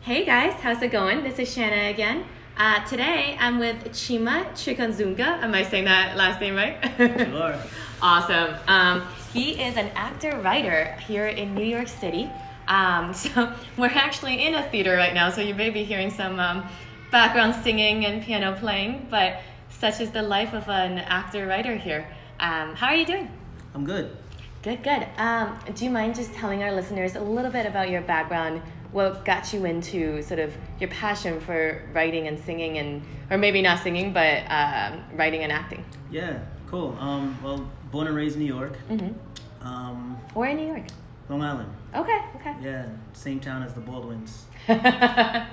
Hey guys, how's it going? This is Shanna again. Uh, today I'm with Chima Chikanzunga. Am I saying that last name right? Sure. awesome. Um, he is an actor writer here in New York City. Um, so we're actually in a theater right now, so you may be hearing some um, background singing and piano playing, but such is the life of an actor writer here. Um, how are you doing? I'm good. Good, good. Um, do you mind just telling our listeners a little bit about your background? What got you into sort of your passion for writing and singing, and or maybe not singing, but um, writing and acting? Yeah, cool. Um, well, born and raised in New York. Mm-hmm. Um, Where in New York? Long Island. Okay, okay. Yeah, same town as the Baldwins.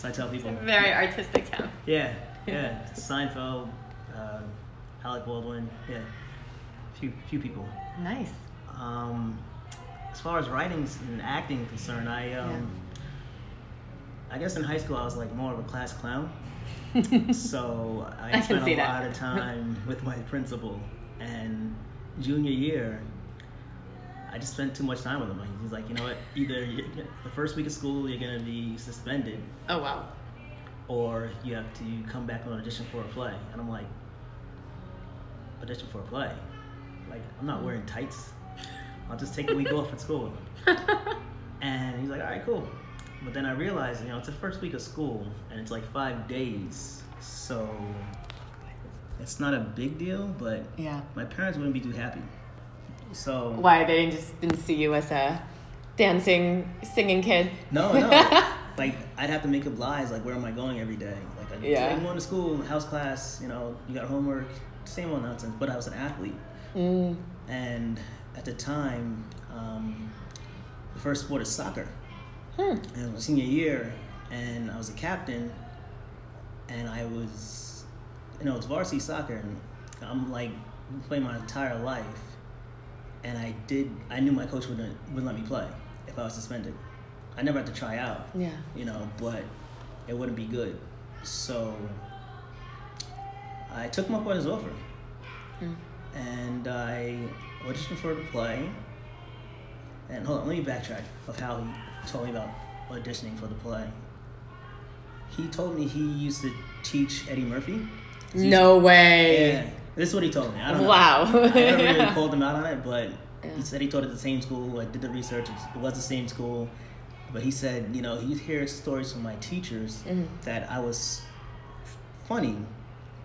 So I tell people. Very artistic town. Yeah, yeah. Seinfeld, uh, Alec Baldwin. Yeah, few few people. Nice. Um, as far as writing and acting concerned, I um, I guess in high school I was like more of a class clown. so I, I spent a that. lot of time with my principal. And junior year, I just spent too much time with him. He's like, you know what? Either the first week of school you're gonna be suspended, Oh wow. or you have to come back and audition for a play. And I'm like, audition for a play? Like I'm not wearing tights. I'll just take a week off at school. And he's like, all right, cool. But then I realized, you know, it's the first week of school and it's like five days. So it's not a big deal, but Yeah. my parents wouldn't be too happy. So, Why they didn't just didn't see you as a dancing, singing kid? no, no. like, I'd have to make up lies, like, where am I going every day? Like, I'd Yeah. say, I'm going to school, house class, you know, you got homework, same old nonsense. But I was an athlete. Mm. And at the time, um, the first sport is soccer. Hmm. and it was my senior year, and I was a captain, and I was, you know, it's varsity soccer, and I'm like playing my entire life, and I did, I knew my coach wouldn't wouldn't let me play if I was suspended. I never had to try out, Yeah. you know, but it wouldn't be good, so I took him up on his offer, Mm. and I auditioned for the play. And hold on, let me backtrack of how he told me about auditioning for the play. He told me he used to teach Eddie Murphy. No used- way. Yeah, this is what he told me. I don't know. Wow. I never really called him out on it, but Yeah. he said he taught at the same school. I did the research; it was the same school. But he said, you know, he'd hear stories from my teachers Mhm. that I was funny,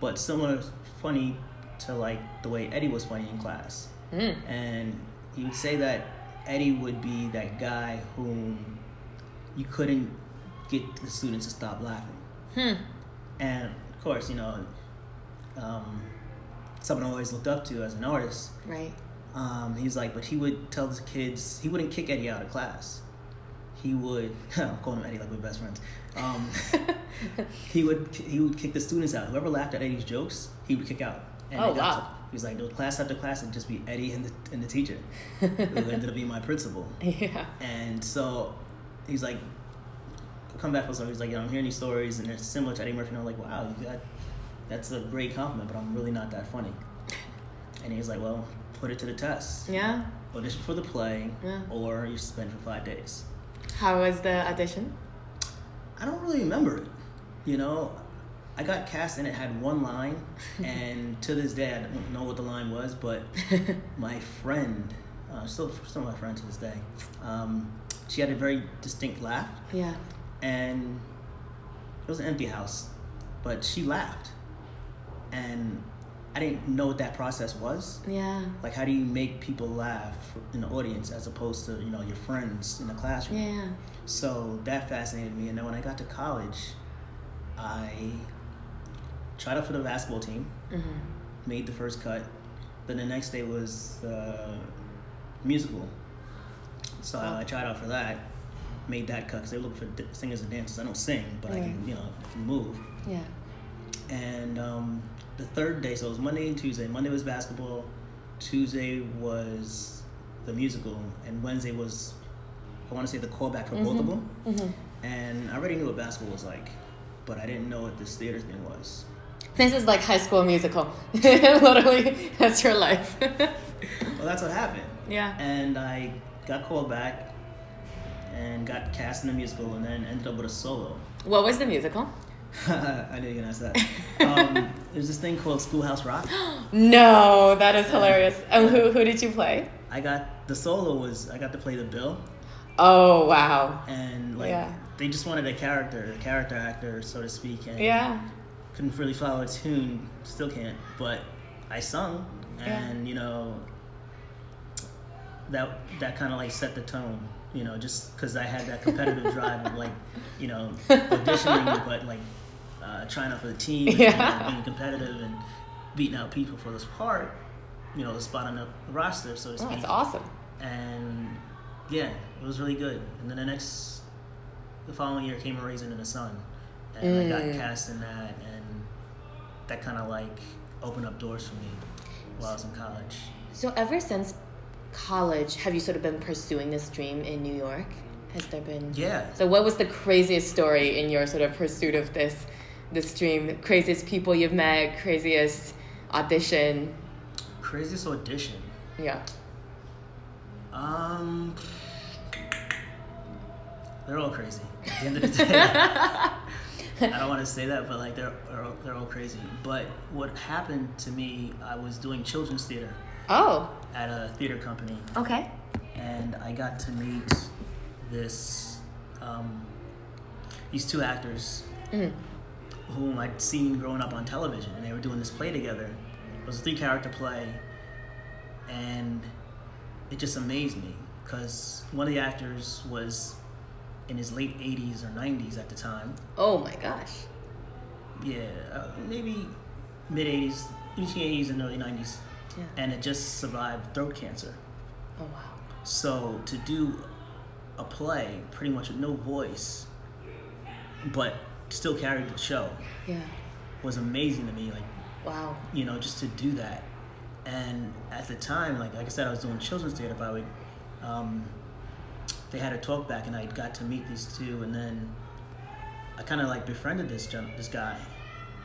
but similar funny to like the way Eddie was funny in class. Mm. And you would say that Eddie would be that guy whom you couldn't get the students to stop laughing. Hmm. And of course, you know, um, someone I always looked up to as an artist. Right. Um, he's like, but he would tell the kids, he wouldn't kick Eddie out of class. He would, I'm calling him Eddie like we're best friends. Um, he would he would kick the students out. Whoever laughed at Eddie's jokes, he would kick out. And Oh, wow. To- He was like, no, class after class, it'd just be Eddie and the and the teacher, who ended up being my principal. yeah. And so he's like, come back with something. He's like, you know, I'm hearing these stories and they're similar to Eddie Murphy. And I'm like, wow, you got, that's a great compliment, but I'm really not that funny. And he's like, well, put it to the test. Yeah. Audition for the play, Yeah. or you suspend for five days. How was the audition? I don't really remember it. You know, I got cast and it had one line, and to this day I don't know what the line was, but my friend, uh, still still my friend to this day, um, she had a very distinct laugh, yeah. and it was an empty house, but she laughed, and I didn't know what that process was. Yeah. Like, how do you make people laugh in the audience as opposed to you know your friends in the classroom? Yeah. So that fascinated me. And then when I got to college, I tried out for the basketball team, Mm-hmm. made the first cut. Then the next day was the musical. So I tried out for that, made that cut because they look for d- singers and dancers. I don't sing, but I can, you know, move. Yeah. And um, the third day, so it was Monday and Tuesday. Monday was basketball, Tuesday was the musical, and Wednesday was, I want to say, the callback for both of them. Mm-hmm. And I already knew what basketball was like, but I didn't know what this theater thing was. This is like High School Musical. Literally, that's your life. Well, that's what happened. yeah. And I got called back and got cast in a musical, and then ended up with a solo. What was the musical? I knew you were gonna ask that. Um, there's this thing called Schoolhouse Rock. No, that is hilarious. And who who did you play? I got the solo was I got to play the Bill, Oh wow. and like Yeah. they just wanted a character, a character actor, so to speak, and Yeah. Couldn't really follow a tune, still can't. But I sung, Yeah. and you know that that kind of like set the tone. You know, just because I had that competitive drive of like, you know, auditioning, but like uh, trying out for the team, and, you know, being competitive and beating out people for this part. You know, the spot on the roster, so to Oh, speak. that's awesome. And yeah, it was really good. And then the next, the following year came a Raisin in the Sun, and I got Mm. cast in that, and that kind of like opened up doors for me while I was in college. So ever since college, have you sort of been pursuing this dream in New York? Has there been? Yeah, So what was the craziest story in your sort of pursuit of this this dream? Craziest people you've met, craziest audition? craziest audition. Yeah. Um, they're all crazy. At the end of the day, I don't want to say that, but like they're they're all, they're all crazy. But what happened to me, I was doing children's theater Oh, at a theater company, okay. and I got to meet this um, these two actors Mm. whom I'd seen growing up on television, and they were doing this play together. It was a three character play, and it just amazed me because one of the actors was in his late 80s or 90s at the time. Oh my gosh. Yeah, uh, maybe mid 80s, between 80s and early 90s, Yeah. and it just survived throat cancer. Oh wow. So to do a play pretty much with no voice, but still carried the show Yeah. was amazing to me. Like Wow. you know, just to do that. And at the time, like like I said, I was doing children's theater, but I would, um, they had a talk back, and I got to meet these two, and then I kind of like befriended this gen- this guy,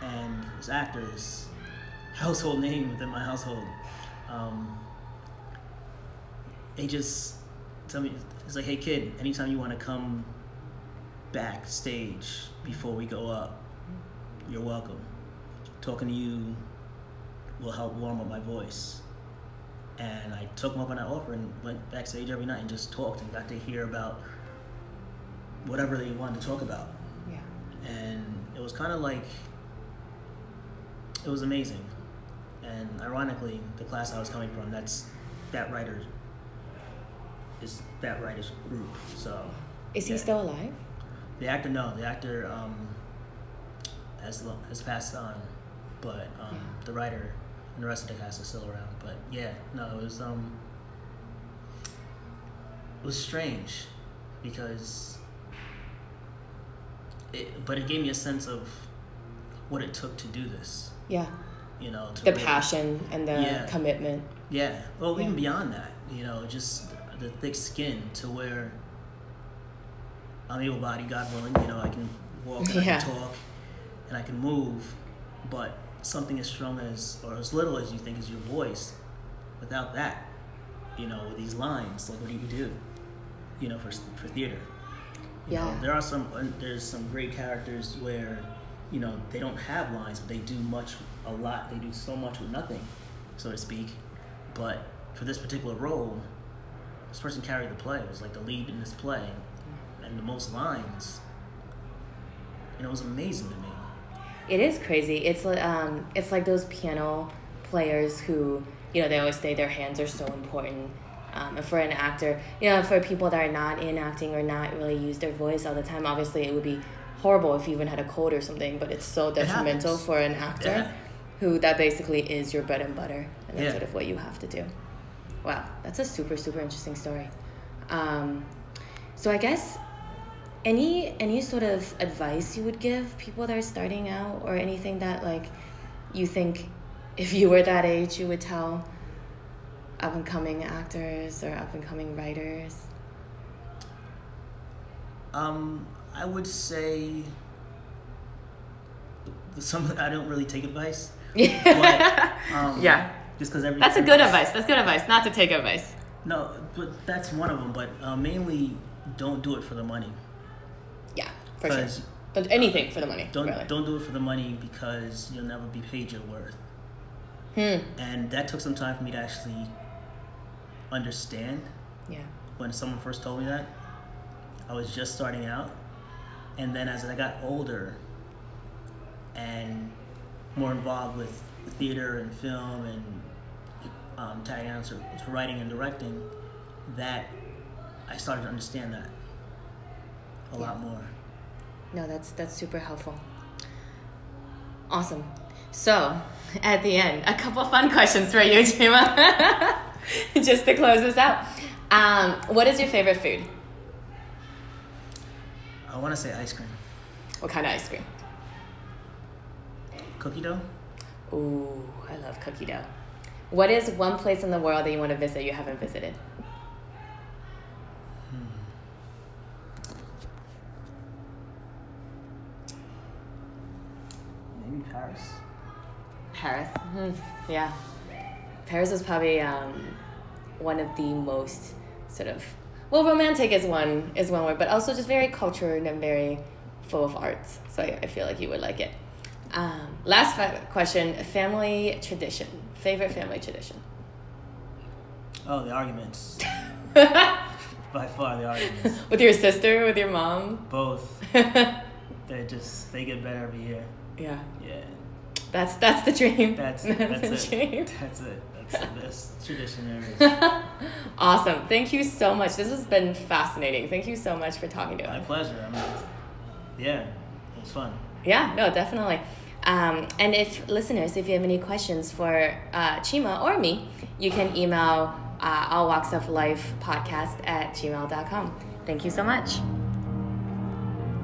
and this actor, this household name within my household. Um, he just tell me, he's like, "Hey kid, anytime you want to come backstage before we go up, you're welcome." talking to you will help warm up my voice. And I took him up on that offer and went backstage every night and just talked and got to hear about whatever they wanted to talk about. Yeah. And it was kind of like, it was amazing. And ironically, the class I was coming from, that's that writer is that writer's group. So Is he Yeah. still alive? the actor, no, the actor um, has has passed on, but um, Yeah. the writer and the rest of the cast is still around. But yeah, no, it was um, it was strange because it, but it gave me a sense of what it took to do this. Yeah. You know, to The really- passion and the Yeah. commitment. yeah. Well, even beyond that, you know, just the thick skin to where I'm able bodied, God willing, you know, I can walk and Yeah. I can talk and I can move, but something as strong as, or as little as you think is your voice, without that, you know, with these lines, like what do you do, you know, for, for theater? You know, Yeah. there are some, there's some great characters where, you know, they don't have lines, but they do much, a lot, they do so much with nothing, so to speak. But for this particular role, this person carried the play. It was like the lead in this play, and the most lines. And it was amazing to me. It is crazy. It's um, it's like those piano players who you know they always say their hands are so important. Um, and for an actor, you know, for people that are not in acting or not really use their voice all the time, obviously it would be horrible if you even had a cold or something. But it's so detrimental happens. for an actor Yeah. who that basically is your bread and butter, and that's Yeah. sort of what you have to do. Wow, that's a super super interesting story. Um, so I guess any any sort of advice you would give people that are starting out or anything that like you think if you were that age you would tell up and coming actors or up and coming writers Um, I would say some. I don't really take advice. yeah Um, yeah Just because that's a good advice that's good advice not to take advice No, but that's one of them. But uh, mainly, don't do it for the money. Yeah, for sure. 'Cause Don't do anything for the money. Don't really. don't do it for the money because you'll never be paid your worth. Hmm. And that took some time for me to actually understand. Yeah. When someone first told me that, I was just starting out, and then as I got older and more involved with theater and film and um, to, to writing and directing, that I started to understand that a lot more. No, that's that's super helpful. Awesome. So, at the end, a couple fun questions for you, Chima. Just to close this out. Um, what is your favorite food? I want to say ice cream, What kind of ice cream? cookie dough. Ooh, I love cookie dough. What is one place in the world that you want to visit you haven't visited? Maybe Paris. Paris. Mhm. Yeah. Paris is probably um, one of the most sort of well, romantic is one is one word, but also just very cultured and very full of arts. So I, I feel like you would like it. Um, last fi- question: family tradition. Favorite family tradition. Oh, the arguments. By far, the arguments. with your sister, with your mom. Both. They just they get better every year. Yeah, Yeah. that's that's the dream. That's that's that's the it. dream. That's it. That's the best tradition is. awesome. Thank you so much. This has been fascinating. Thank you so much for talking to us. My pleasure. I mean, it's- yeah, it was fun. Yeah, no, definitely. Um, and if listeners, if you have any questions for uh, Chima or me, you can email uh, all walks of life podcast at gmail.com. Thank you so much.